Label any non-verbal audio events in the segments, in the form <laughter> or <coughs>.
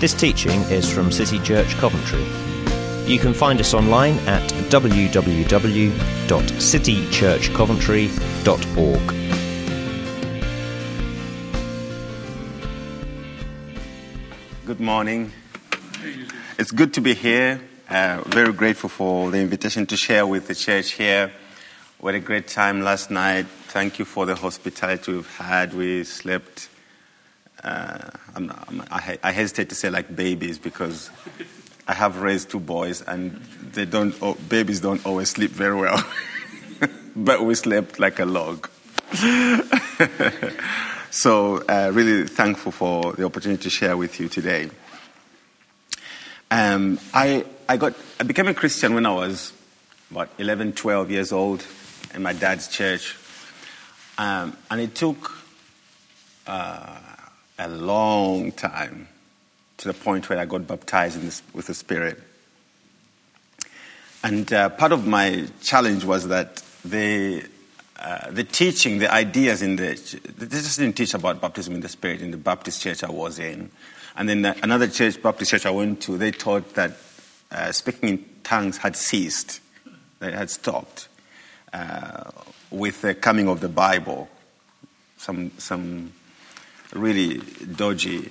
This teaching is from City Church Coventry. You can find us online at www.citychurchcoventry.org. Good morning. It's good to be here. Uh, very grateful for the invitation to share with the church here. We had a great time last night. Thank you for the hospitality we've had. We slept. Uh, I'm, I'm, I, I hesitate to say like babies because I have raised two boys and they don't. Oh, babies don't always sleep very well, <laughs> but we slept like a log. <laughs> so uh, really thankful for the opportunity to share with you today. Um, I, I, got, I became a Christian when I was about 11, 12 years old in my dad's church. Um, and it took uh, a long time to the point where I got baptized this, with the Spirit. And uh, part of my challenge was that the, uh, the teaching, the ideas in the, they just didn't teach about baptism in the Spirit in the Baptist church I was in. And then another church, Baptist church I went to, they taught that uh, speaking in tongues had ceased, they had stopped uh, with the coming of the Bible. Some, some really dodgy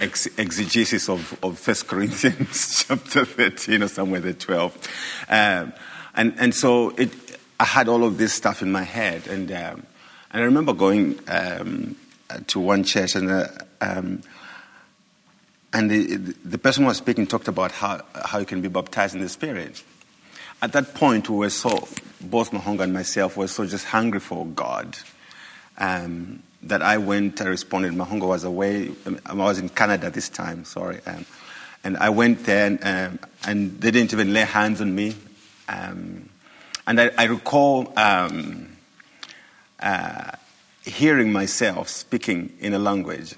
ex- exegesis of, of 1 Corinthians <laughs> chapter 13 or somewhere the 12. Um, and, and so it, I had all of this stuff in my head. And, um, and I remember going um, to one church and uh, um, and the, the person who was speaking talked about how, how you can be baptized in the Spirit. At that point, we were so, both Mahonga and myself were so just hungry for God um, that I went, I responded. Mahonga was away, um, I was in Canada this time, sorry. Um, and I went there, and, um, and, they didn't even lay hands on me. Um, and I, I recall um, uh, hearing myself speaking in a language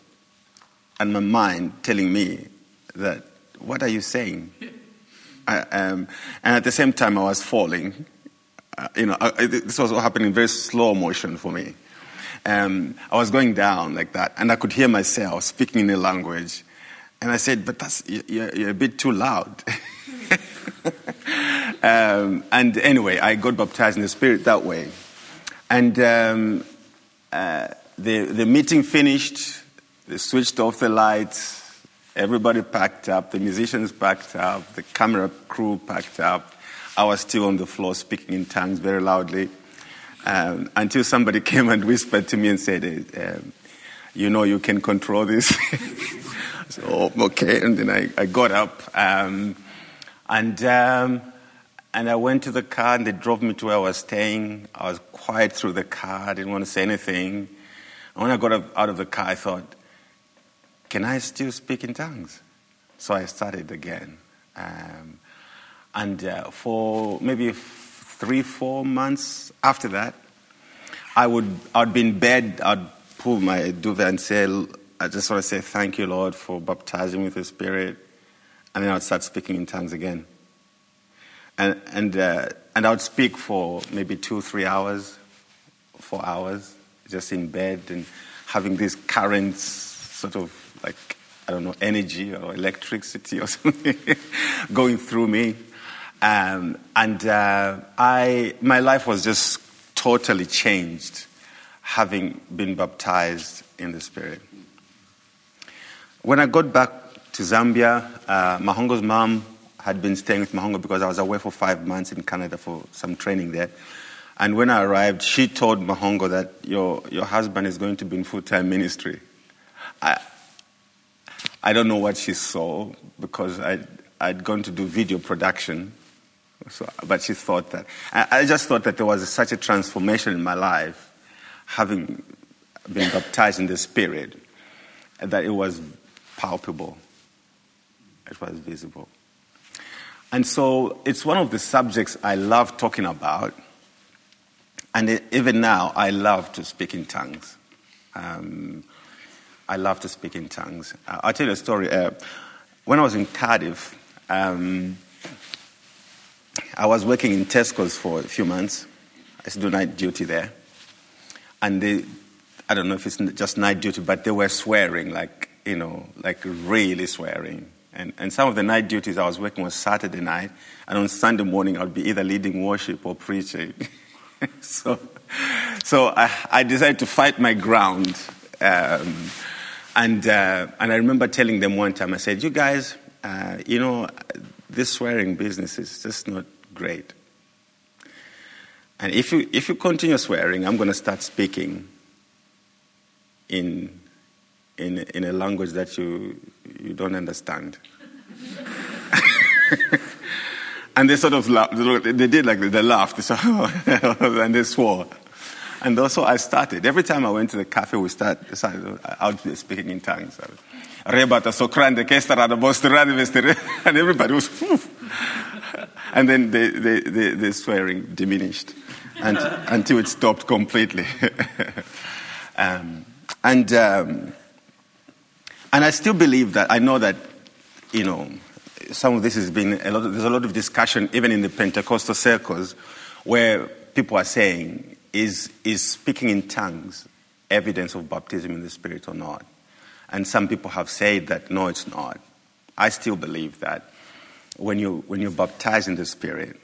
and my mind telling me that, what are you saying? <laughs> I, um, and at the same time, I was falling. Uh, you know, I, this was all happening in very slow motion for me. Um, I was going down like that, and I could hear myself speaking in a language. And I said, but that's, you're, you're a bit too loud. <laughs> um, and anyway, I got baptized in the Spirit that way. And um, uh, the, the meeting finished they switched off the lights. Everybody packed up. The musicians packed up. The camera crew packed up. I was still on the floor speaking in tongues very loudly um, until somebody <laughs> came and whispered to me and said, um, You know, you can control this. <laughs> so, oh, okay. And then I, I got up um, and, um, and I went to the car and they drove me to where I was staying. I was quiet through the car. I didn't want to say anything. And when I got out of the car, I thought, can I still speak in tongues? So I started again. Um, and uh, for maybe three, four months after that, I would, I'd be in bed, I'd pull my duvet and say, I just want to say thank you, Lord, for baptizing me with the Spirit. And then I'd start speaking in tongues again. And, and, uh, and I would speak for maybe two, three hours, four hours, just in bed and having these currents sort of like, I don't know, energy or electricity or <laughs> something going through me. Um, and uh, I, my life was just totally changed having been baptized in the Spirit. When I got back to Zambia, uh, Mahongo's mom had been staying with Mahongo because I was away for five months in Canada for some training there. And when I arrived, she told Mahongo that your, your husband is going to be in full time ministry. I, I don't know what she saw because I'd, I'd gone to do video production. So, but she thought that. I, I just thought that there was such a transformation in my life, having been baptized in the Spirit, that it was palpable, it was visible. And so it's one of the subjects I love talking about. And even now, I love to speak in tongues. Um, I love to speak in tongues. Uh, I'll tell you a story. Uh, when I was in Cardiff, um, I was working in Tesco's for a few months. I used to do night duty there. And they, I don't know if it's just night duty, but they were swearing like you know, like really swearing. And, and some of the night duties I was working was Saturday night, and on Sunday morning I would be either leading worship or preaching. <laughs> so so I, I, decided to fight my ground. Um, and, uh, and I remember telling them one time, I said, You guys, uh, you know, this swearing business is just not great. And if you, if you continue swearing, I'm going to start speaking in, in, in a language that you, you don't understand. <laughs> and they sort of laughed. They did like they laughed. They <laughs> said, and they swore. And also, I started. Every time I went to the cafe, we start, I would be speaking in tongues. Rebata socrande <laughs> and everybody was, and then the, the, the, the swearing diminished and, until it stopped completely. <laughs> um, and, um, and I still believe that, I know that, you know, some of this has been, a lot of, there's a lot of discussion even in the Pentecostal circles where people are saying, is, is speaking in tongues evidence of baptism in the Spirit or not? And some people have said that no, it's not. I still believe that when you when you're baptized in the Spirit,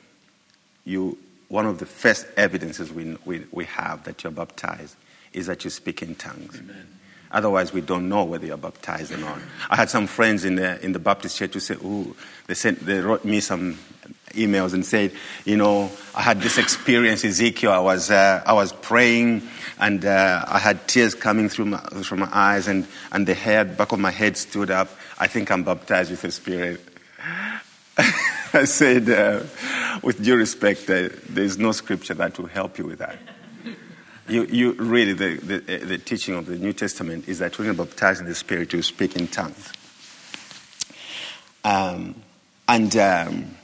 you one of the first evidences we, we, we have that you're baptized is that you speak in tongues. Amen. Otherwise, we don't know whether you're baptized or not. I had some friends in the, in the Baptist church who said, "Ooh," they sent, they wrote me some emails and said, you know, I had this experience, Ezekiel. I was, uh, I was praying and uh, I had tears coming through my, my eyes and, and the hair back of my head stood up. I think I'm baptized with the Spirit. <laughs> I said, uh, with due respect, uh, there's no scripture that will help you with that. You, you really, the, the, the, teaching of the New Testament is that when you're baptized in the Spirit, you speak in tongues. Um, and um,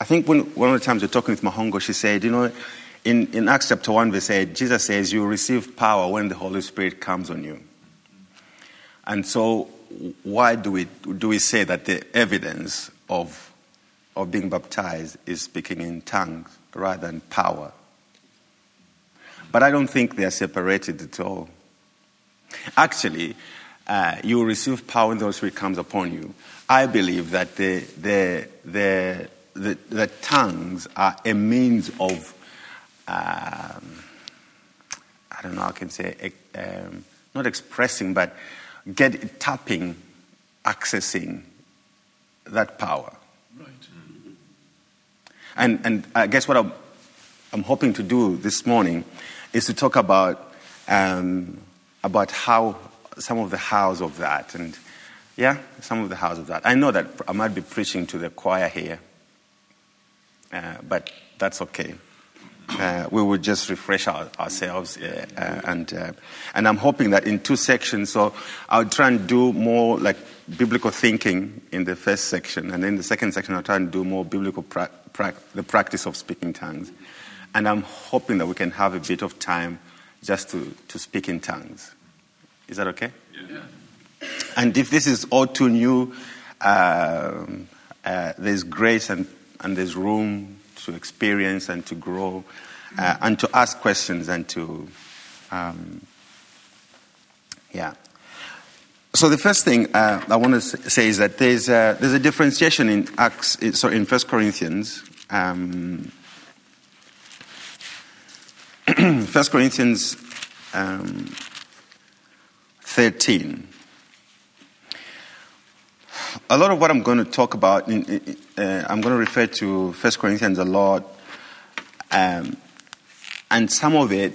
I think when, one of the times we are talking with Mahongo, she said, you know, in, in Acts chapter 1, verse 8, Jesus says, You receive power when the Holy Spirit comes on you. And so, why do we, do we say that the evidence of, of being baptized is speaking in tongues rather than power? But I don't think they are separated at all. Actually, uh, you receive power when the Holy Spirit comes upon you. I believe that the, the, the, the, the tongues are a means of, um, I don't know, I can say, um, not expressing, but get tapping, accessing that power. Right. And, and I guess what I'm, I'm hoping to do this morning is to talk about, um, about how some of the hows of that. And yeah, some of the hows of that. I know that I might be preaching to the choir here, but that's okay. Uh, we will just refresh our, ourselves, uh, and uh, and I'm hoping that in two sections. So I'll try and do more like biblical thinking in the first section, and in the second section I'll try and do more biblical pra- pra- the practice of speaking tongues. And I'm hoping that we can have a bit of time just to, to speak in tongues. Is that okay? Yeah. And if this is all too new, um, uh, there's grace and and there's room to experience and to grow uh, and to ask questions and to, um, yeah. So the first thing uh, I want to say is that there's a, there's a differentiation in Acts, sorry, in First Corinthians. Um, <clears throat> First Corinthians um, 13 a lot of what I'm going to talk about, uh, I'm going to refer to 1 Corinthians a lot, um, and some of it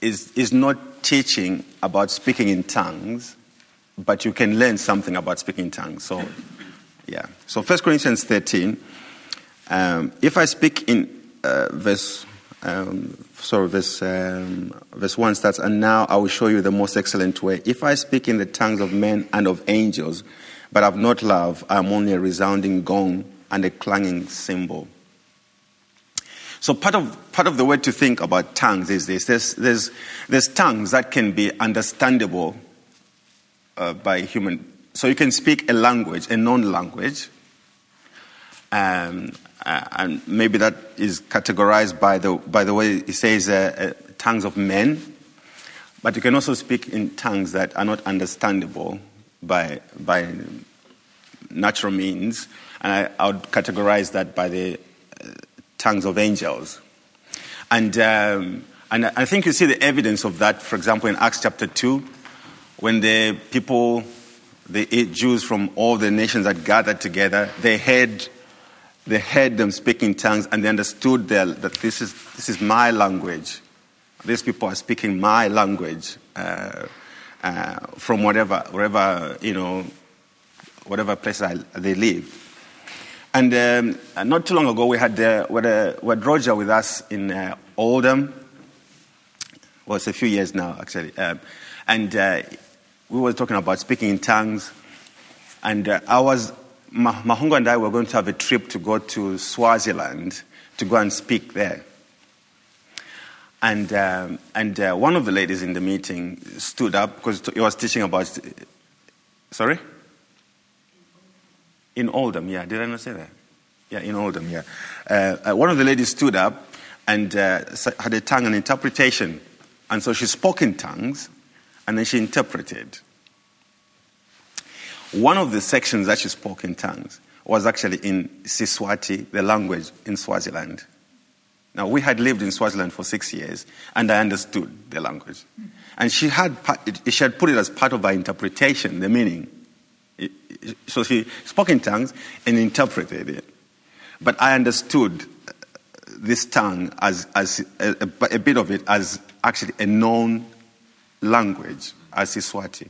is, is not teaching about speaking in tongues, but you can learn something about speaking in tongues. So, yeah. So 1 Corinthians 13, um, if I speak in uh, verse, um, sorry, verse, um, verse 1 starts, and now I will show you the most excellent way. If I speak in the tongues of men and of angels, but have not love, I am only a resounding gong and a clanging cymbal. So part of, part of the way to think about tongues is this. There's, there's, there's tongues that can be understandable uh, by human. So you can speak a language, a known language, um, uh, and maybe that is categorized by the, by the way it says uh, uh tongues of men. But you can also speak in tongues that are not understandable by, by natural means, and I, I would categorize that by the uh, tongues of angels. And, um, and I think you see the evidence of that, for example, in Acts chapter 2, when the people, the eight Jews from all the nations that gathered together, they heard, they heard them speaking tongues and they understood that this is, this is my language. These people are speaking my language uh, uh, from whatever, wherever, you know, whatever place I, they live. And um, not too long ago, we had, uh, we, had uh, we had Roger with us in uh, Oldham. Well, it's a few years now, actually. Um, and uh, we were talking about speaking in tongues. And uh, I was, Mahunga and I were going to have a trip to go to Swaziland to go and speak there. And, um, and uh, one of the ladies in the meeting stood up because he was teaching about. Sorry? In Oldham, yeah. Did I not say that? Yeah, in Oldham, yeah. Uh, uh, one of the ladies stood up and uh, had a tongue and interpretation. And so she spoke in tongues and then she interpreted. One of the sections that she spoke in tongues was actually in Siswati, the language in Swaziland. Now, we had lived in Swaziland for six years, and I understood the language. And she had, she had put it as part of her interpretation, the meaning. So she spoke in tongues and interpreted it. But I understood this tongue as, as a, a bit of it as actually a known language, as Siswati.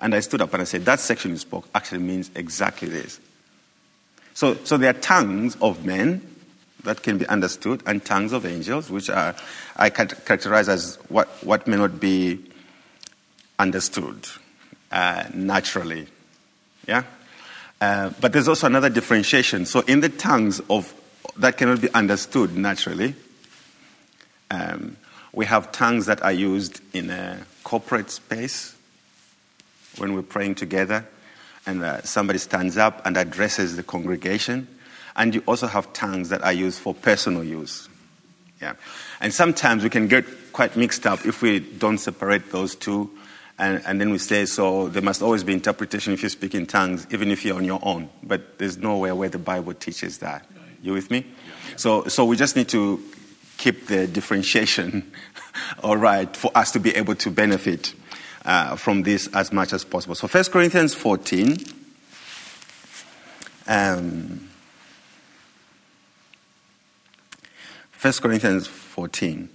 And I stood up and I said, That section you spoke actually means exactly this. So, so there are tongues of men that can be understood, and tongues of angels, which are, I characterize as what, what may not be understood uh, naturally. Yeah? Uh, but there's also another differentiation. So, in the tongues of that cannot be understood naturally, um, we have tongues that are used in a corporate space when we're praying together, and uh, somebody stands up and addresses the congregation and you also have tongues that are used for personal use. Yeah. And sometimes we can get quite mixed up if we don't separate those two. And, and then we say, so there must always be interpretation if you speak in tongues, even if you're on your own. But there's nowhere where the Bible teaches that. You with me? So, so we just need to keep the differentiation <laughs> all right for us to be able to benefit uh, from this as much as possible. So 1 Corinthians 14. Um, 1 Corinthians 14.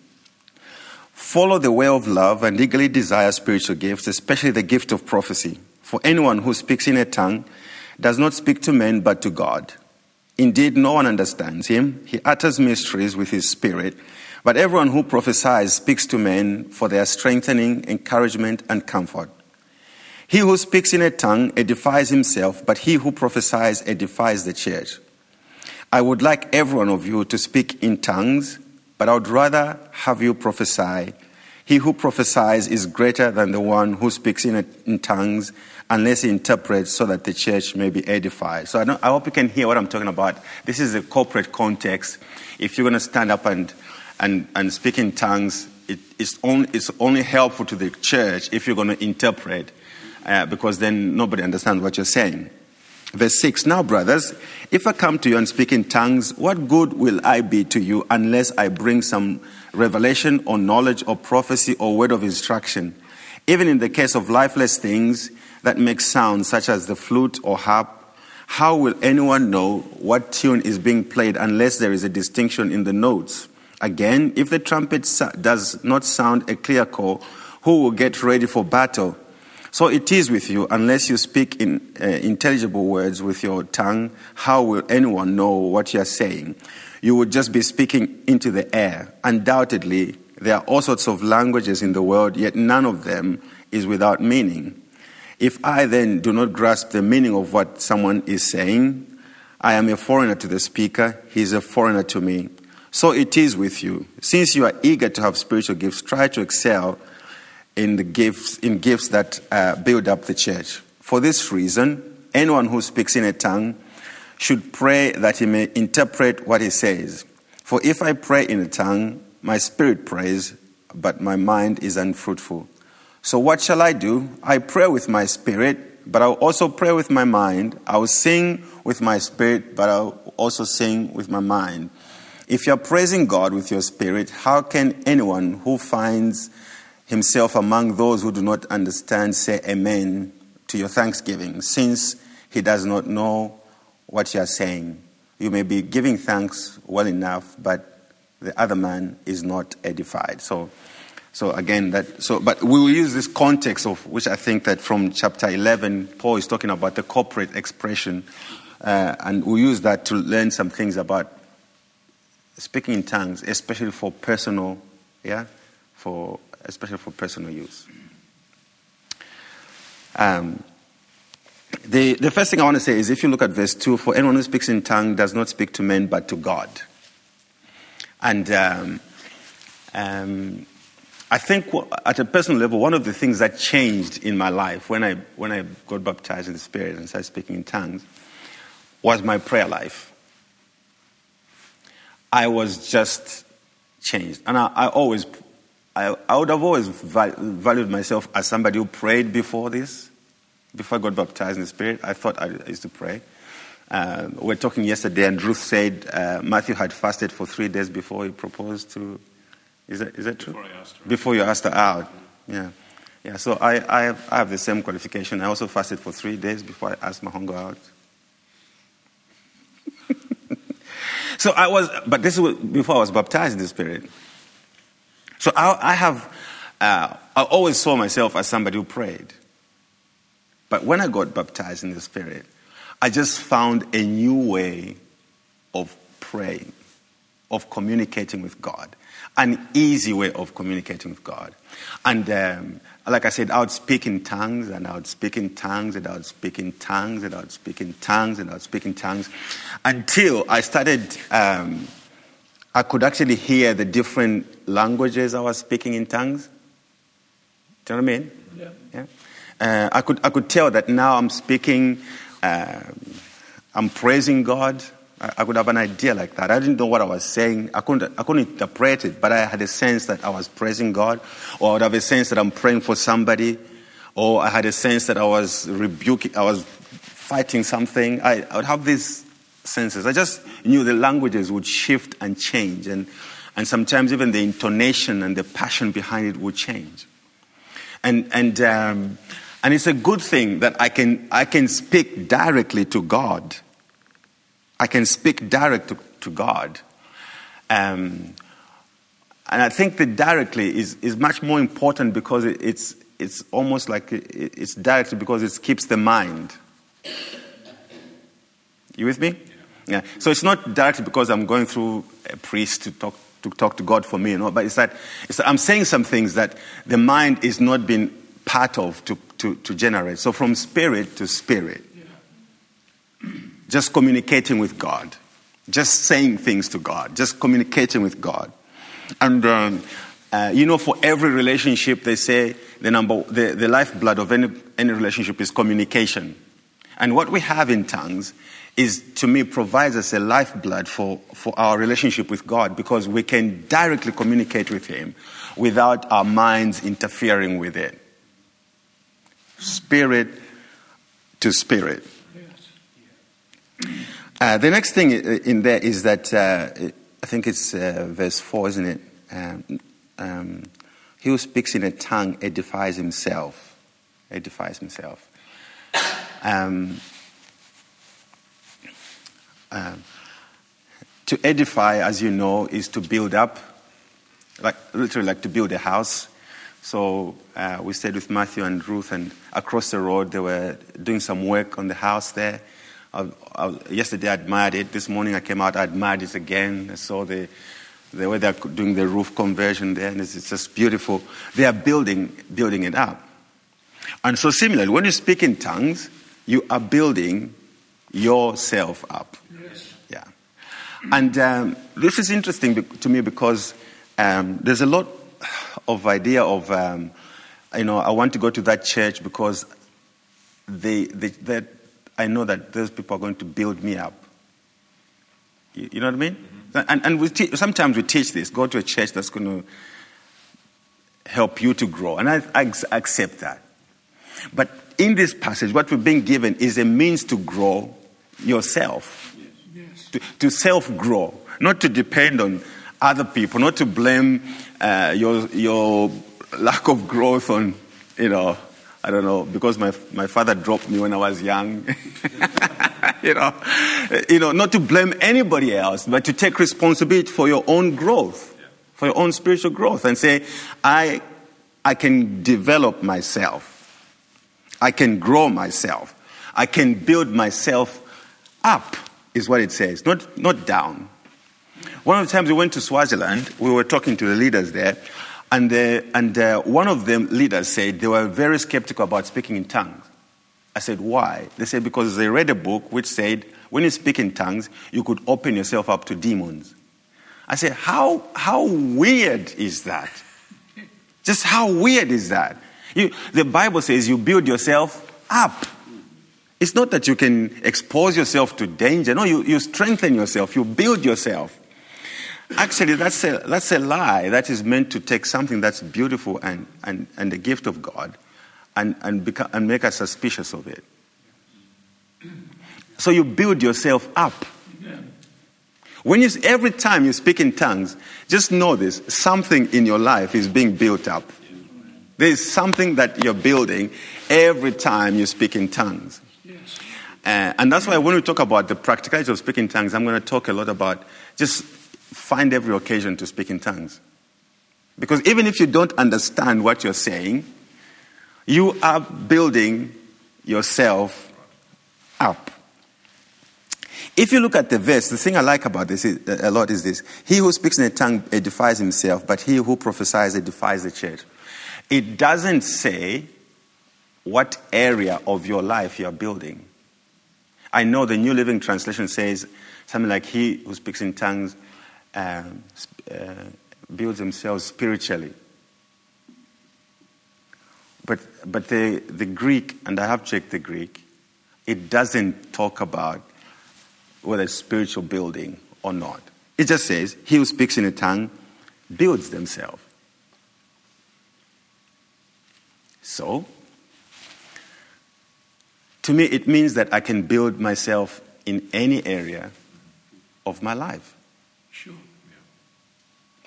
Follow the way of love and eagerly desire spiritual gifts, especially the gift of prophecy. For anyone who speaks in a tongue does not speak to men but to God. Indeed, no one understands him. He utters mysteries with his spirit. But everyone who prophesies speaks to men for their strengthening, encouragement, and comfort. He who speaks in a tongue edifies himself, but he who prophesies edifies the church. I would like every one of you to speak in tongues, but I would rather have you prophesy. He who prophesies is greater than the one who speaks in, in tongues, unless he interprets so that the church may be edified. So I, I hope you can hear what I'm talking about. This is a corporate context. If you're going to stand up and, and, and speak in tongues, it, it's, only, it's only helpful to the church if you're going to interpret, uh, because then nobody understands what you're saying. Verse 6 Now, brothers, if I come to you and speak in tongues, what good will I be to you unless I bring some revelation or knowledge or prophecy or word of instruction? Even in the case of lifeless things that make sounds, such as the flute or harp, how will anyone know what tune is being played unless there is a distinction in the notes? Again, if the trumpet does not sound a clear call, who will get ready for battle? So it is with you, unless you speak in uh, intelligible words with your tongue, how will anyone know what you are saying? You would just be speaking into the air. Undoubtedly, there are all sorts of languages in the world, yet none of them is without meaning. If I then do not grasp the meaning of what someone is saying, I am a foreigner to the speaker, he is a foreigner to me. So it is with you. Since you are eager to have spiritual gifts, try to excel in the gifts in gifts that uh, build up the church. For this reason, anyone who speaks in a tongue should pray that he may interpret what he says. For if I pray in a tongue, my spirit prays, but my mind is unfruitful. So what shall I do? I pray with my spirit, but I'll also pray with my mind. I'll sing with my spirit, but I'll also sing with my mind. If you're praising God with your spirit, how can anyone who finds himself among those who do not understand say amen to your thanksgiving, since he does not know what you are saying? You may be giving thanks well enough, but the other man is not edified. So, so again, that so, but we will use this context of which I think that from chapter 11, Paul is talking about the corporate expression, uh, and we'll use that to learn some things about speaking in tongues, especially for personal, yeah, for especially for personal use. Um, the, the first thing I want to say is if you look at verse 2, for anyone who speaks in tongue does not speak to men but to God. And um, um, I think at a personal level, one of the things that changed in my life when I, when I got baptized in the Spirit and started speaking in tongues was my prayer life. I was just changed. And I, I always, I, I, would have always valued myself as somebody who prayed before this, before I got baptized in the Spirit. I thought I used to pray. Uh, we were talking yesterday, and Ruth said uh, Matthew had fasted for three days before he proposed to. Is that, is that true? Before, I asked her. before you asked her out. Yeah. Yeah, so I, I, have, I have the same qualification. I also fasted for three days before I asked Mahongo out. <laughs> so I was, but this was before I was baptized in the Spirit. So I, I have, uh, I always saw myself as somebody who prayed. But when I got baptized in the Spirit, I just found a new way of praying, of communicating with God, an easy way of communicating with God. And um, like I said, I would speak in tongues, and I would speak in tongues, and I would speak in tongues, and I would speak in tongues, and I would speak in tongues, until I started. Um, I could actually hear the different languages I was speaking in tongues. Do you know what I mean? Yeah. Yeah. Uh, I could I could tell that now I'm speaking um, I'm praising God. I, I, could have an idea like that. I didn't know what I was saying. I couldn't, I couldn't interpret it, but I had a sense that I was praising God, or I would have a sense that I'm praying for somebody, or I had a sense that I was rebuking, I was fighting something. I, I would have these senses. I just knew the languages would shift and change, and, and sometimes even the intonation and the passion behind it would change. And, and, um, and it's a good thing that I can, I can speak directly to God. I can speak direct to, to God. Um, and I think that directly is, is much more important because it, it's, it's almost like it, it's directly because it keeps the mind. You with me? Yeah. So it's not directly because I'm going through a priest to talk to talk to God for me, you know, but it's that, it's that I'm saying some things that the mind is not being part of to to, to generate. So from spirit to spirit. <clears throat> Just communicating with God. Just saying things to God. Just communicating with God. And, um, uh, you know, for every relationship, they say the, number, the, the lifeblood of any, any relationship is communication. And what we have in tongues is, to me, provides us a lifeblood for, for our relationship with God because we can directly communicate with Him without our minds interfering with it spirit to spirit. Uh, the next thing in there is that uh, I think it's uh, verse 4, isn't it? Um, um, he who speaks in a tongue edifies himself. Edifies himself. Um, um to edify, as you know, is to build up, like literally like to build a house. So uh, we stayed with Matthew and Ruth, and across the road they were doing some work on the house there. I, I, yesterday I admired it. This morning I came out, I admired it again. I saw the, the way they're doing the roof conversion there, and it's, it's just beautiful. They are building, building it up. And so, similarly, when you speak in tongues, you are building yourself up. Yes. Yeah. And um, this is interesting to me because um, there's a lot of idea of, um, you know, I want to go to that church because they, they, they, I know that those people are going to build me up. You, you know what I mean? Mm-hmm. And, and we te- sometimes we teach this go to a church that's going to help you to grow. And I, I accept that. But in this passage, what we've been given is a means to grow yourself, to, to self grow, not to depend on other people, not to blame uh, your, your lack of growth on, you know, I don't know, because my, my father dropped me when I was young. <laughs> you know, you know, not to blame anybody else, but to take responsibility for your own growth, for your own spiritual growth, and say, I, I can develop myself. I can grow myself. I can build myself up, is what it says, not, not down. One of the times we went to Swaziland, we were talking to the leaders there, and, uh, and uh, one of them leaders said they were very skeptical about speaking in tongues. I said, why? They said, because they read a book which said, when you speak in tongues, you could open yourself up to demons. I said, how, how weird is that? Just how weird is that? You, the Bible says you build yourself up. It's not that you can expose yourself to danger. No, you, you strengthen yourself, you build yourself. Actually, that's a, that's a lie that is meant to take something that's beautiful and, and, and the gift of God and, and, become, and make us suspicious of it. So you build yourself up. When you, every time you speak in tongues, just know this something in your life is being built up. There is something that you're building every time you speak in tongues. Uh, and that's why when we talk about the practicality of speaking tongues, I'm going to talk a lot about just find every occasion to speak in tongues. Because even if you don't understand what you're saying, you are building yourself up. If you look at the verse, the thing I like about this is, a lot is this He who speaks in a tongue edifies himself, but he who prophesies edifies the church. It doesn't say what area of your life you're building. I know the New Living Translation says something like, He who speaks in tongues um, uh, builds themselves spiritually. But, but the, the Greek, and I have checked the Greek, it doesn't talk about whether it's spiritual building or not. It just says, he who speaks in a tongue builds themselves. So, to me, it means that I can build myself in any area of my life. Sure.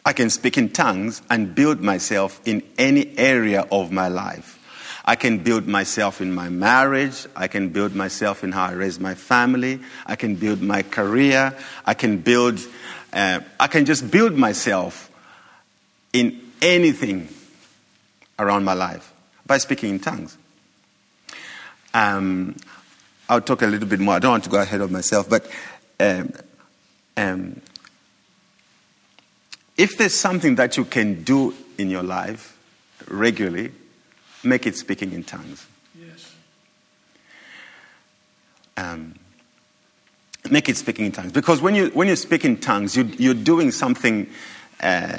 I can speak in tongues and build myself in any area of my life. I can build myself in my marriage. I can build myself in how I raise my family. I can build my career. I can build, uh, I can just build myself in anything around my life by speaking in tongues. Um, I'll talk a little bit more. I don't want to go ahead of myself, but um, um, if there's something that you can do in your life regularly, make it speaking in tongues. Yes. Um, make it speaking in tongues. Because when you, when you speak in tongues, you, you're doing something, uh,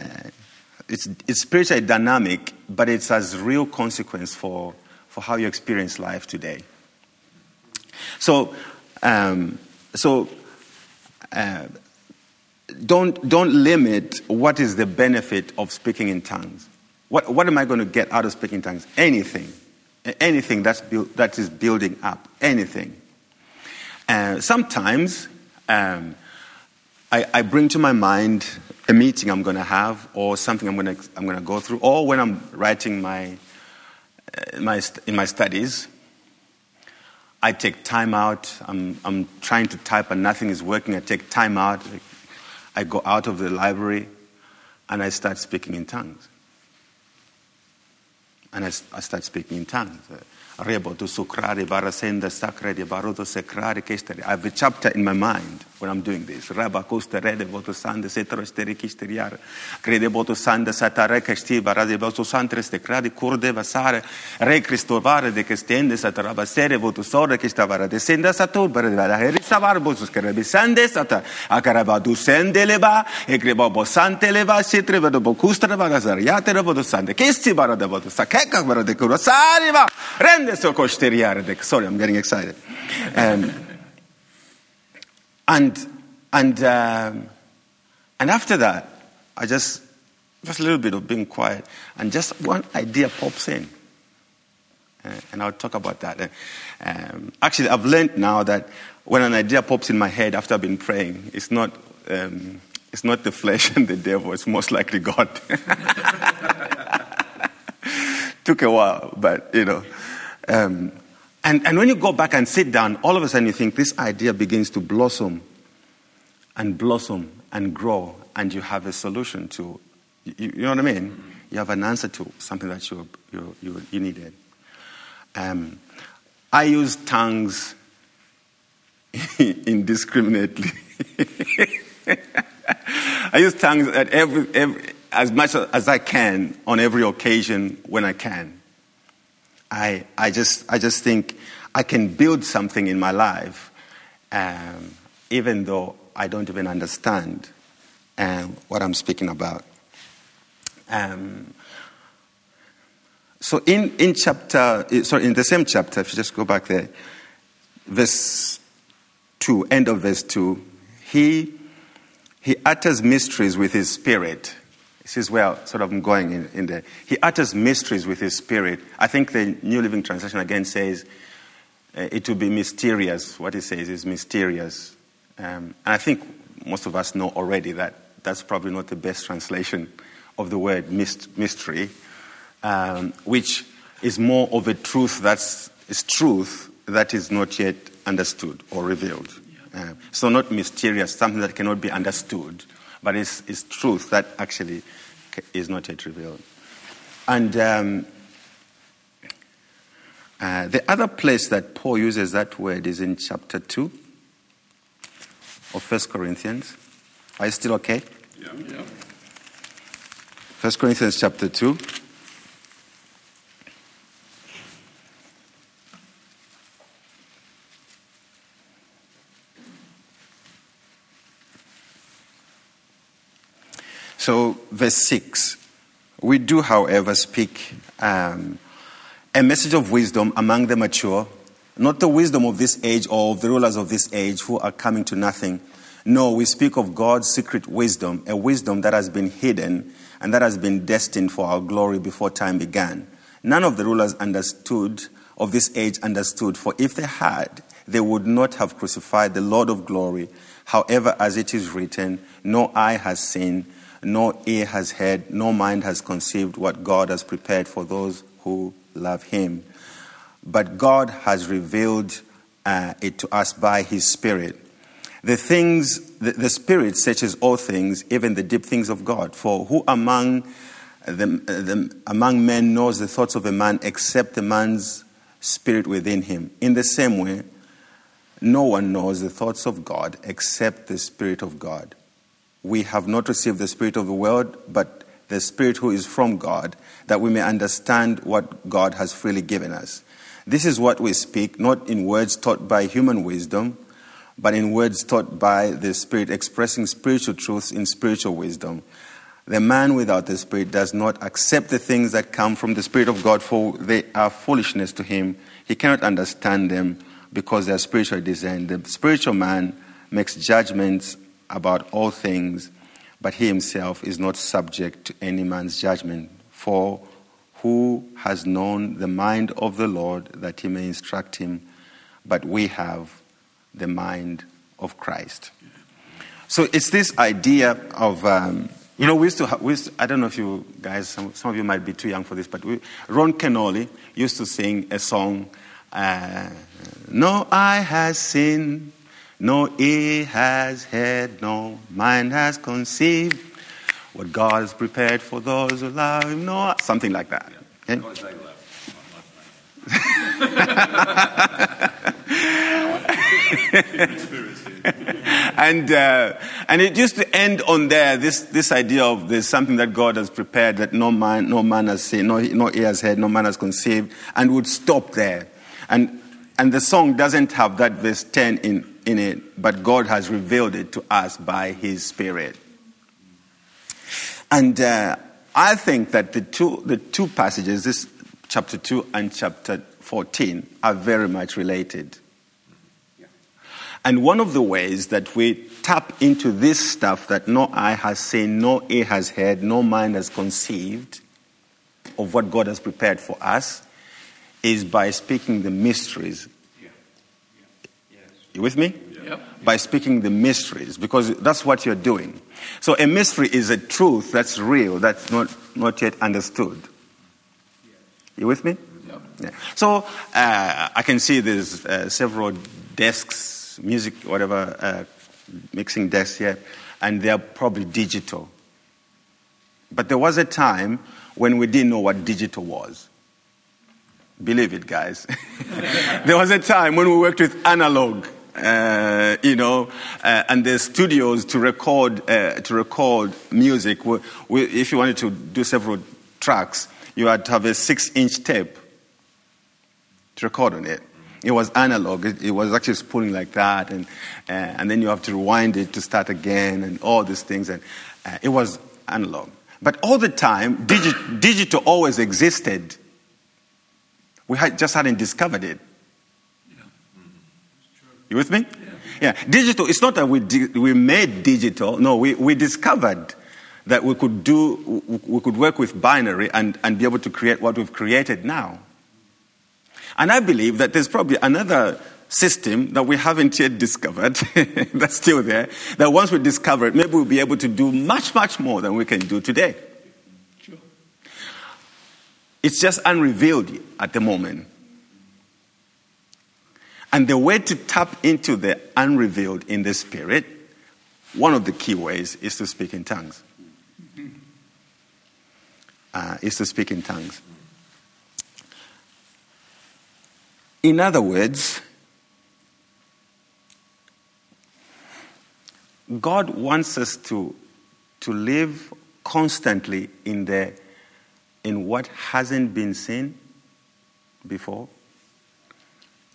it's, it's spiritually dynamic, but it has real consequence for, for how you experience life today. So, um, so uh, don't, don't limit what is the benefit of speaking in tongues. What, what am I going to get out of speaking in tongues? Anything. Anything that's that is building up. Anything. Uh, sometimes um, I, I, bring to my mind a meeting I'm going to have or something I'm going to, I'm going to go through, or when I'm writing my, uh, my, in my studies, I take time out. I'm, I'm trying to type and nothing is working. I take time out. I go out of the library and I start speaking in tongues. And I, I start speaking in tongues. Rebo to sukrari barasenda sakredi baroto sekrari kesteri. I have a chapter in my mind when I'm doing this. Raba costa rede voto sande setro steri kisteriar. Crede voto sande satare kesti barade voto santre ste cradi kurde vasare. Re cristovare de kestende sataraba sere voto sore kistavara de senda satur barade vada heri savar bosus kerebi sande sata. Akaraba du sende leba. E grebo bo sante leva sitre vedo bo kustra vagasar. Yatere voto sande. Kesti barade voto sa. Kekak barade kuro. Sariva. Rende Sorry, I'm getting excited. Um, and and um, and after that, I just just a little bit of being quiet, and just one idea pops in, Uh, and I'll talk about that. Um, actually, I've learned now that when an idea pops in my head after I've been praying, it's not, um, it's not the flesh <laughs> and the devil, it's most likely God. <laughs> Took a while, but you know. Um, and, and when you go back and sit down, all of a sudden you think this idea begins to blossom and blossom and grow, and you have a solution to, you, you know what I mean? You have an answer to something that you, you, you, you needed. Um, I use tongues <laughs> indiscriminately. <laughs> I use tongues at every, every, as much as I can on every occasion when I can. I, I, just, I just think I can build something in my life um, even though I don't even understand um, what I'm speaking about. Um, so in, in chapter, sorry, in the same chapter, if you just go back there, verse 2, end of verse 2, he, he utters mysteries with his spirit. This is where sort of I'm going in, in there. He utters mysteries with his spirit. I think the New Living Translation again says uh, it will be mysterious. What he says is mysterious. Um, and I think most of us know already that that's probably not the best translation of the word myst- mystery, um, which is more of a truth that's is truth that is not yet understood or revealed. Uh, so not mysterious, something that cannot be understood, but it's, it's truth that actually is not yet revealed. And um, uh, the other place that Paul uses that word is in chapter 2 of 1 Corinthians. Are you still okay? Yeah. yeah. 1 Corinthians chapter 2. So, verse 6 We do, however, speak um, a message of wisdom among the mature, not the wisdom of this age or of the rulers of this age who are coming to nothing. No, we speak of God's secret wisdom, a wisdom that has been hidden and that has been destined for our glory before time began. None of the rulers understood, of this age understood, for if they had, they would not have crucified the Lord of glory. However, as it is written, no eye has seen, no ear has heard, no mind has conceived what God has prepared for those who love Him. But God has revealed uh, it to us by His Spirit. The things, the, the, Spirit searches all things, even the deep things of God. For who among the, the, among men knows the thoughts of a man except the man's spirit within him? In the same way, no one knows the thoughts of God except the Spirit of God we have not received the Spirit of the world, but the Spirit who is from God, that we may understand what God has freely given us. This is what we speak, not in words taught by human wisdom, but in words taught by the Spirit, expressing spiritual truths in spiritual wisdom. The man without the Spirit does not accept the things that come from the Spirit of God, for they are foolishness to him. He cannot understand them because they are spiritually discerned. The spiritual man makes judgments about all things, but he himself is not subject to any man's judgment. For who has known the mind of the Lord that he may instruct him? But we have the mind of Christ. So it's this idea of, um, you know, we used, to, have, we used to, I don't know if you guys, some, some, of you might be too young for this, but we, Ron Kenoly used to sing a song, uh, No eye has seen, no ear has heard, no mind has conceived what God has prepared for those who love Him. No, something like that. Okay? <laughs> and uh, and it used to end on there. This this idea of there's something that God has prepared that no man no man has seen, no no ear has heard, no man has conceived, and would stop there. And and the song doesn't have that verse ten in in it, but God has revealed it to us by His Spirit. And uh, I think that the two, the two passages, this chapter 2 and chapter 14, are very much related. And one of the ways that we tap into this stuff that no eye has seen, no ear has heard, no mind has conceived of what God has prepared for us is by speaking the mysteries. You with me? Yep. By speaking the mysteries, because that's what you're doing. So a mystery is a truth that's real, that's not, not yet understood. You with me? Yep. Yeah. So uh, I can see there's uh, several desks, music, whatever, uh, mixing desks here, and they're probably digital. But there was a time when we didn't know what digital was. Believe it, guys. <laughs> there was a time when we worked with analog. Uh, you know, uh, and the studios to record uh, to record music. We, we, if you wanted to do several tracks, you had to have a six-inch tape to record on it. It was analog. It, it was actually spooling like that, and uh, and then you have to rewind it to start again, and all these things. And uh, it was analog. But all the time, digi- digital always existed. We had, just hadn't discovered it. You with me? Yeah. Digital, it's not that we, di- we made digital. No, we, we discovered that we could do, we could work with binary and, and be able to create what we've created now. And I believe that there's probably another system that we haven't yet discovered <laughs> that's still there, that once we discover it, maybe we'll be able to do much, much more than we can do today. Sure. It's just unrevealed at the moment. And the way to tap into the unrevealed in the spirit, one of the key ways is to speak in tongues. Uh, is to speak in tongues. In other words, God wants us to, to live constantly in, the, in what hasn't been seen before,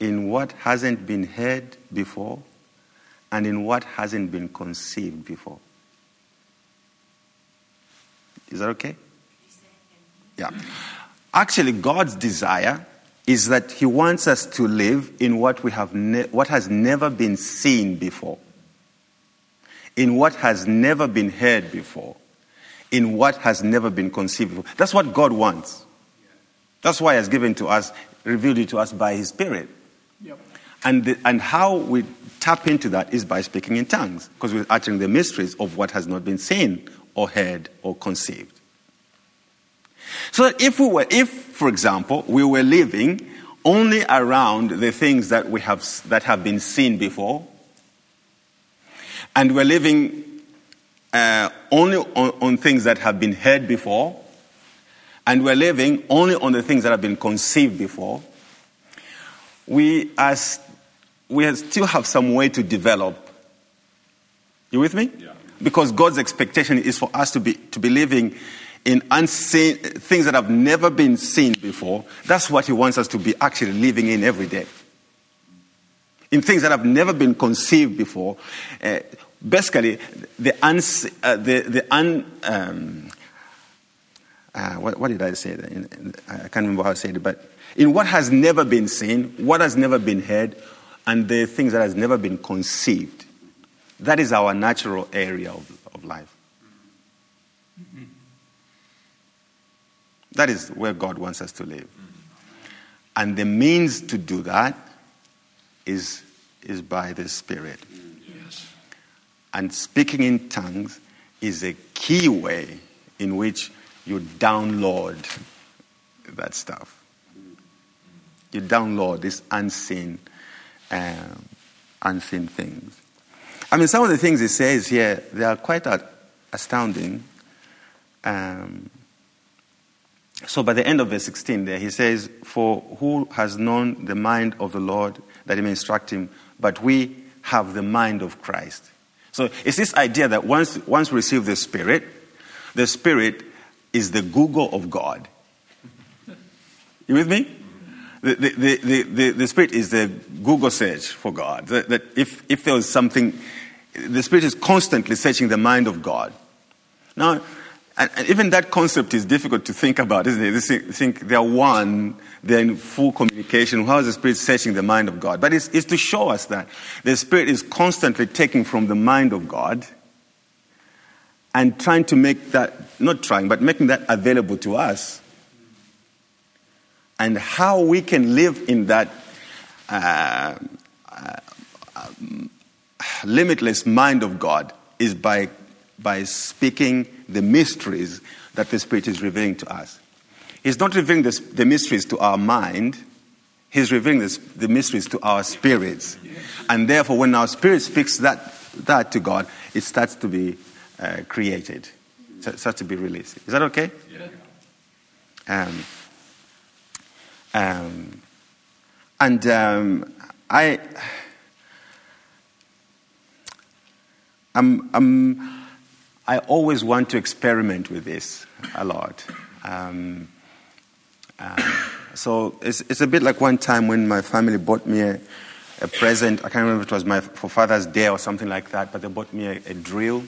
in what hasn't been heard before, and in what hasn't been conceived before. Is that okay? Yeah. Actually, God's desire is that He wants us to live in what, we have ne- what has never been seen before, in what has never been heard before, in what has never been conceived before. That's what God wants. That's why He has given to us, revealed it to us by His Spirit. And, the, and how we tap into that is by speaking in tongues, because we're uttering the mysteries of what has not been seen or heard or conceived. So that if we were, if, for example, we were living only around the things that we have that have been seen before, and we're living uh, only on, on things that have been heard before, and we're living only on the things that have been conceived before, we, as, we still have some way to develop. You with me? Yeah. Because God's expectation is for us to be, to be living in unseen things that have never been seen before. That's what He wants us to be actually living in every day. In things that have never been conceived before. Uh, basically, the, uns, uh, the, the un, um, uh, what, what, did I say? I can't remember how I said it, but in what has never been seen, what has never been heard, and the things that has never been conceived. That is our natural area of, of life. Mm-hmm. That is where God wants us to live. Mm-hmm. And the means to do that is, is by the Spirit. Yes. And speaking in tongues is a key way in which you download that stuff. You download these unseen, um, unseen things. I mean, some of the things he says here, they are quite astounding. Um, so by the end of verse 16 there, he says, For who has known the mind of the Lord that he may instruct him? But we have the mind of Christ. So it's this idea that once, once we receive the Spirit, the Spirit is the Google of God. You with me? The, the, the, the, Spirit is the Google search for God. That, that if, if there was something, the Spirit is constantly searching the mind of God. Now, and, even that concept is difficult to think about, isn't it? You think, think they're one, they're in full communication. How is the Spirit searching the mind of God? But it's, it's to show us that the Spirit is constantly taking from the mind of God and trying to make that, not trying, but making that available to us And how we can live in that uh, uh, um, limitless mind of God is by, by speaking the mysteries that the Spirit is revealing to us. He's not revealing the, the mysteries to our mind, He's revealing this, the mysteries to our spirits. And therefore, when our spirit speaks that, that to God, it starts to be uh, created, it starts to be released. Is that okay? Yeah. Um, um, and um, I, I'm, I'm, I always want to experiment with this a lot. Um, um, so it's, it's a bit like one time when my family bought me a, a present. I can't remember if it was my, for Father's Day or something like that, but they bought me a, a drill.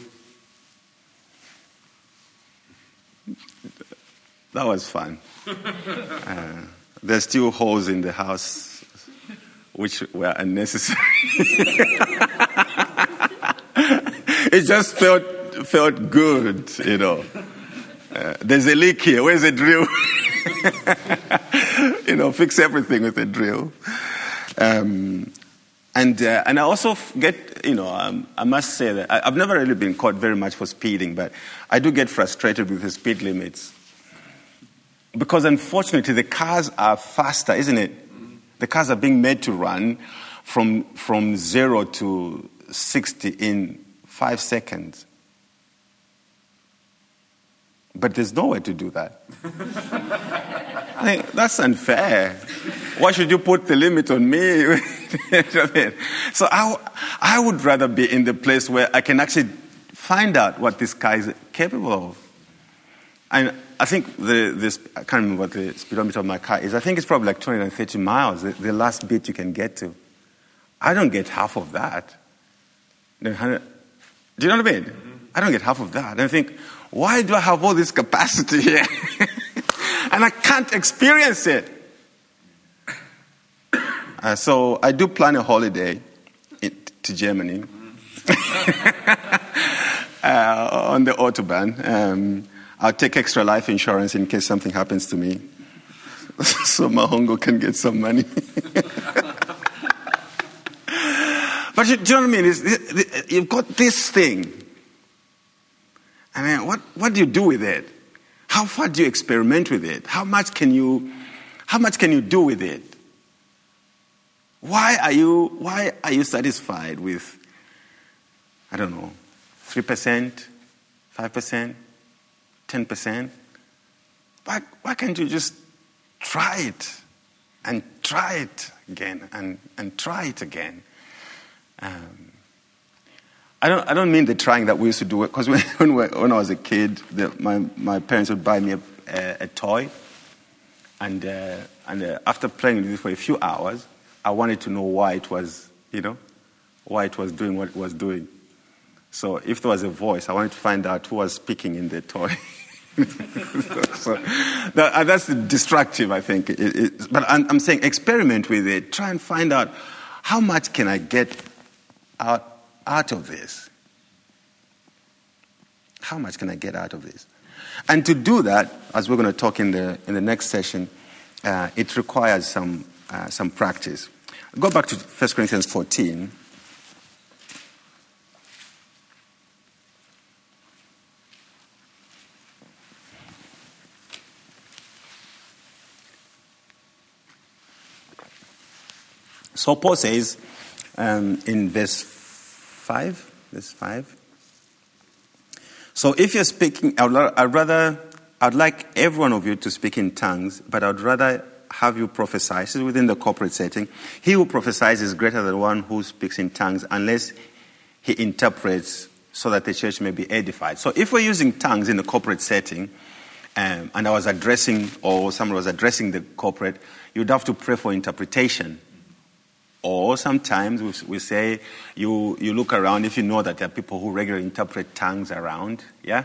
That was fun. Uh, <laughs> there's still holes in the house which were unnecessary. <laughs> it just felt felt good, you know. Uh, there's a leak here. Where's the drill? <laughs> you know, fix everything with a drill. Um, and uh, and I also get, you know, um, I must say that I, have never really been caught very much for speeding, but I do get frustrated with the speed limits because unfortunately the cars are faster, isn't it? The cars are being made to run from from zero to sixty in five seconds. But there's no way to do that. <laughs> I mean, that's unfair. Why should you put the limit on me? <laughs> so I, I would rather be in the place where I can actually find out what this car is capable of. And I think the, this, I can't remember what the speedometer of my car is. I think it's probably like 230 miles, the, the last bit you can get to. I don't get half of that. Do you know what I mean? Mm-hmm. I don't get half of that. And I think, why do I have all this capacity <laughs> here? and I can't experience it. <coughs> Uh, so I do plan a holiday in, to Germany <laughs> uh, on the Autobahn. Um, I'll take extra life insurance in case something happens to me <laughs> so Mahongo can get some money. <laughs> but you, do you know what I mean? It's, you've got this thing I mean, what, what do you do with it? How far do you experiment with it? How much can you, how much can you do with it? Why are you, why are you satisfied with, I don't know, 3%, 5%, 10%? Why, why can't you just try it and try it again and, and try it again? Um, I don't, I don't mean the trying that we used to do because when, <laughs> when, when, I was a kid, the, my, my parents would buy me a, a, a toy. And, uh, and uh, after playing with it for a few hours, I wanted to know why it was, you know, why it was doing what it was doing. So if there was a voice, I wanted to find out who was speaking in the toy. <laughs> so that, uh, that's destructive, I think. It, it, but I'm, I'm saying experiment with it. Try and find out how much can I get out out of this? How much can I get out of this? And to do that, as we're going to talk in the, in the next session, uh, it requires some, uh, some practice. Go back to 1 Corinthians 14. So Paul says um, in verse 5, verse 5. So if you're speaking, I'd rather, I'd like every one of you to speak in tongues, but I'd rather have you prophesy. This is within the corporate setting. He who prophesies is greater than one who speaks in tongues unless he interprets so that the church may be edified. So if we're using tongues in the corporate setting, um, and I was addressing, or someone was addressing the corporate, you'd have to pray for interpretation or sometimes we, we say you, you look around if you know that there are people who regularly interpret tongues around, yeah?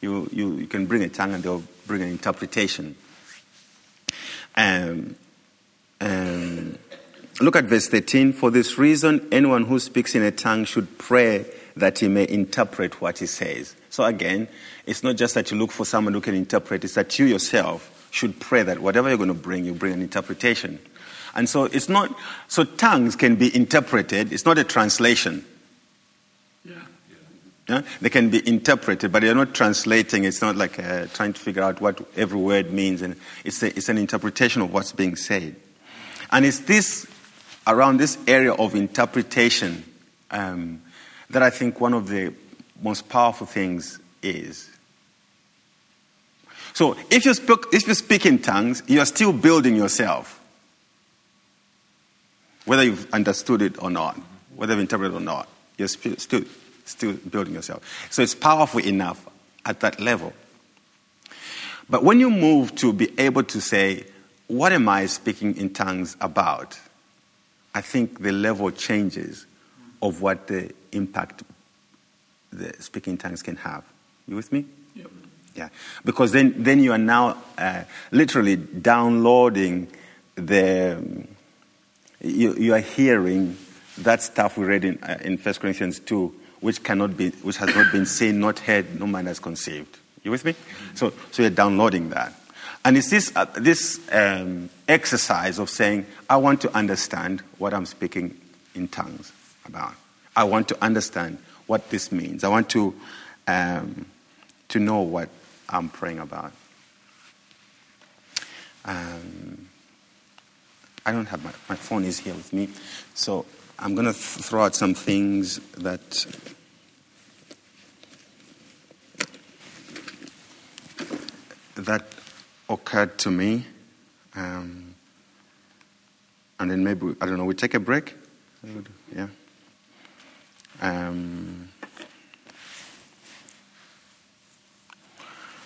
You, you, you can bring a tongue and they'll bring an interpretation. Um, um, look at verse 13. For this reason, anyone who speaks in a tongue should pray that he may interpret what he says. So again, it's not just that you look for someone who can interpret, it's that you yourself should pray that whatever you're going to bring, you bring an interpretation. And so it's not, so tongues can be interpreted, it's not a translation. Yeah. Yeah? They can be interpreted, but they're not translating. It's not like uh, trying to figure out what every word means. And it's, a, it's an interpretation of what's being said. And it's this, around this area of interpretation, um, that I think one of the most powerful things is. So if you, speak, if you speak in tongues, you are still building yourself. Whether you've understood it or not, whether you've interpreted it or not, you're still, still, still building yourself. So it's powerful enough at that level. But when you move to be able to say, what am I speaking in tongues about? I think the level changes of what the impact the speaking tongues can have. You with me? Yep. Yeah. Because then, then you are now uh, literally downloading the. um, You, you are hearing that stuff we read in, uh, in 1 Corinthians 2, which, cannot be, which has not been seen, not heard, no man has conceived. You with me? So, so you're downloading that. And it's this, uh, this um, exercise of saying, I want to understand what I'm speaking in tongues about. I want to understand what this means. I want to, um, to know what I'm praying about. Um, I don't have my, my phone is here with me, so I'm going to th- throw out some things that that occurred to me, um, and then maybe I don't know. We take a break. Yeah. Um,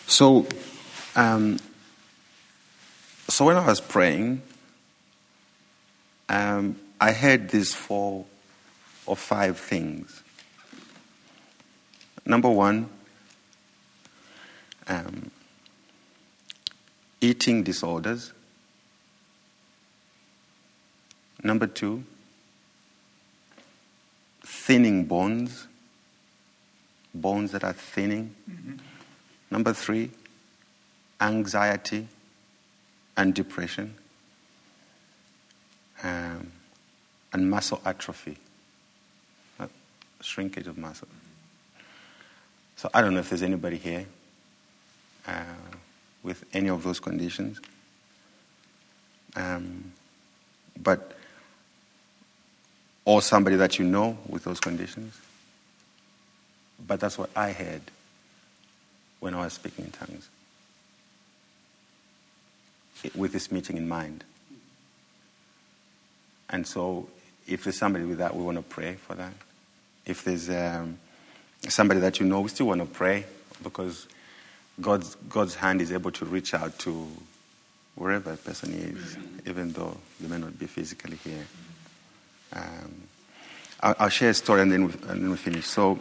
so, um, so when I was praying, um, I heard these four or five things. Number one, um, eating disorders. Number two, thinning bones, bones that are thinning. Number three, anxiety and depression, um, and muscle atrophy, shrinkage of muscle. So I don't know if there's anybody here uh, with any of those conditions. Um, but or somebody that you know with those conditions. But that's what I heard when I was speaking in tongues, it- with this meeting in mind. And so, if there's somebody with that, we want to pray for that. If there's um, somebody that you know, we still want to pray because God's, God's hand is able to reach out to wherever a person is, even though they may not be physically here. Um, I'll, I'll share a story and then we, and then we finish. So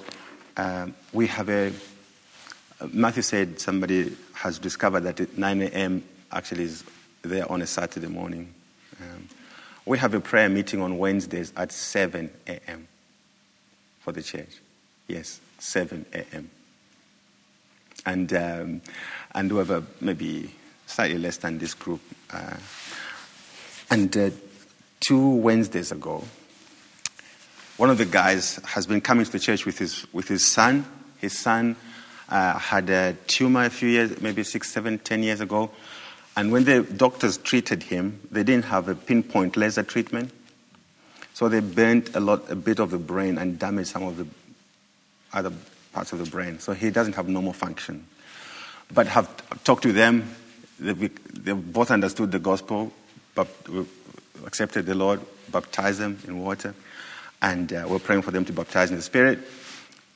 um, we have a. Matthew said somebody has discovered that at 9 a.m. actually is there on a Saturday morning. Um, we have a prayer meeting on Wednesdays at 7 a.m. for the church. Yes, 7 a.m. And um, and we have a, maybe slightly less than this group. Uh, and uh, two Wednesdays ago, one of the guys has been coming to the church with his, with his son. His son uh, had a tumor a few years, maybe six, seven, ten years ago. And when the doctors treated him, they didn't have a pinpoint laser treatment. So they burnt a lot, a bit of the brain and damaged some of the other parts of the brain. So he doesn't have normal function. But have talked to them. They've, they've both understood the gospel, but accepted the Lord, baptized them in water, and uh, we're praying for them to baptize in the Spirit.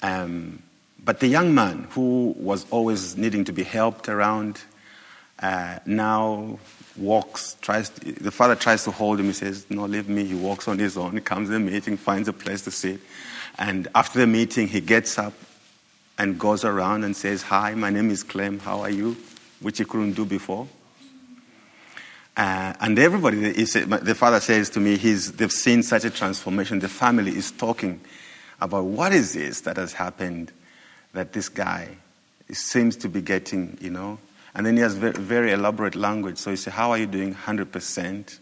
Um, but the young man who was always needing to be helped around uh, now walks, tries, the father tries to hold him. He says, No, leave me. He walks on his own. He comes to the meeting, finds a place to sit. And after the meeting, he gets up and goes around and says, Hi, my name is Clem. How are you? Which he couldn't do before. Uh, and everybody, the father says to me, he's, they've seen such a transformation. The family is talking about what is this that has happened that this guy seems to be getting, you know. And then he has very, very elaborate language. So he said, How are you doing? 100%.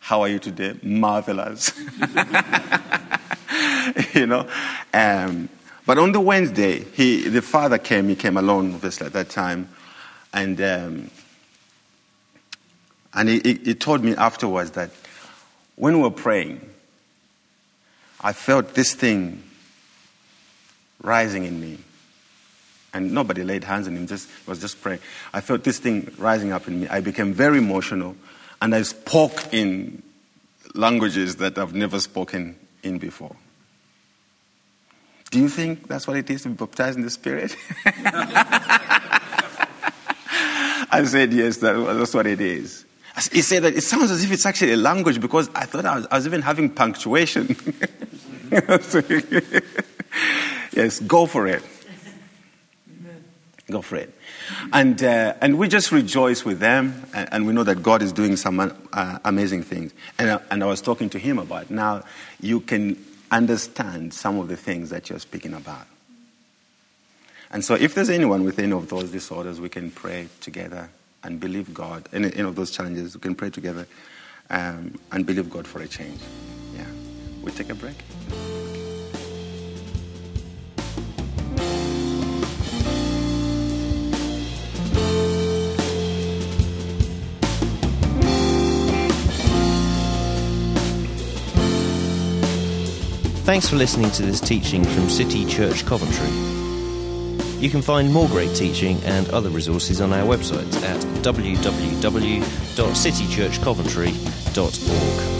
How are you today? Marvelous. <laughs> you know? Um, but on the Wednesday, he, the father came. He came alone, obviously, at that time. And, um, and he, he told me afterwards that when we were praying, I felt this thing rising in me. And nobody laid hands on him, just was just praying. I felt this thing rising up in me. I became very emotional and I spoke in languages that I've never spoken in before. Do you think that's what it is to be baptized in the Spirit? <laughs> I said, yes, that's what it is. He said that it sounds as if it's actually a language because I thought I was, I was even having punctuation. <laughs> yes, go for it. Go for it. And, uh, and we just rejoice with them, and, and, we know that God is doing some uh, amazing things. And, uh, and I was talking to him about now you can understand some of the things that you're speaking about. And so, if there's anyone with any of those disorders, we can pray together and believe God. Any, any of those challenges, we can pray together um, and believe God for a change. Yeah. We take a break. Thanks for listening to this teaching from City Church Coventry. You can find more great teaching and other resources on our website at www.citychurchcoventry.org.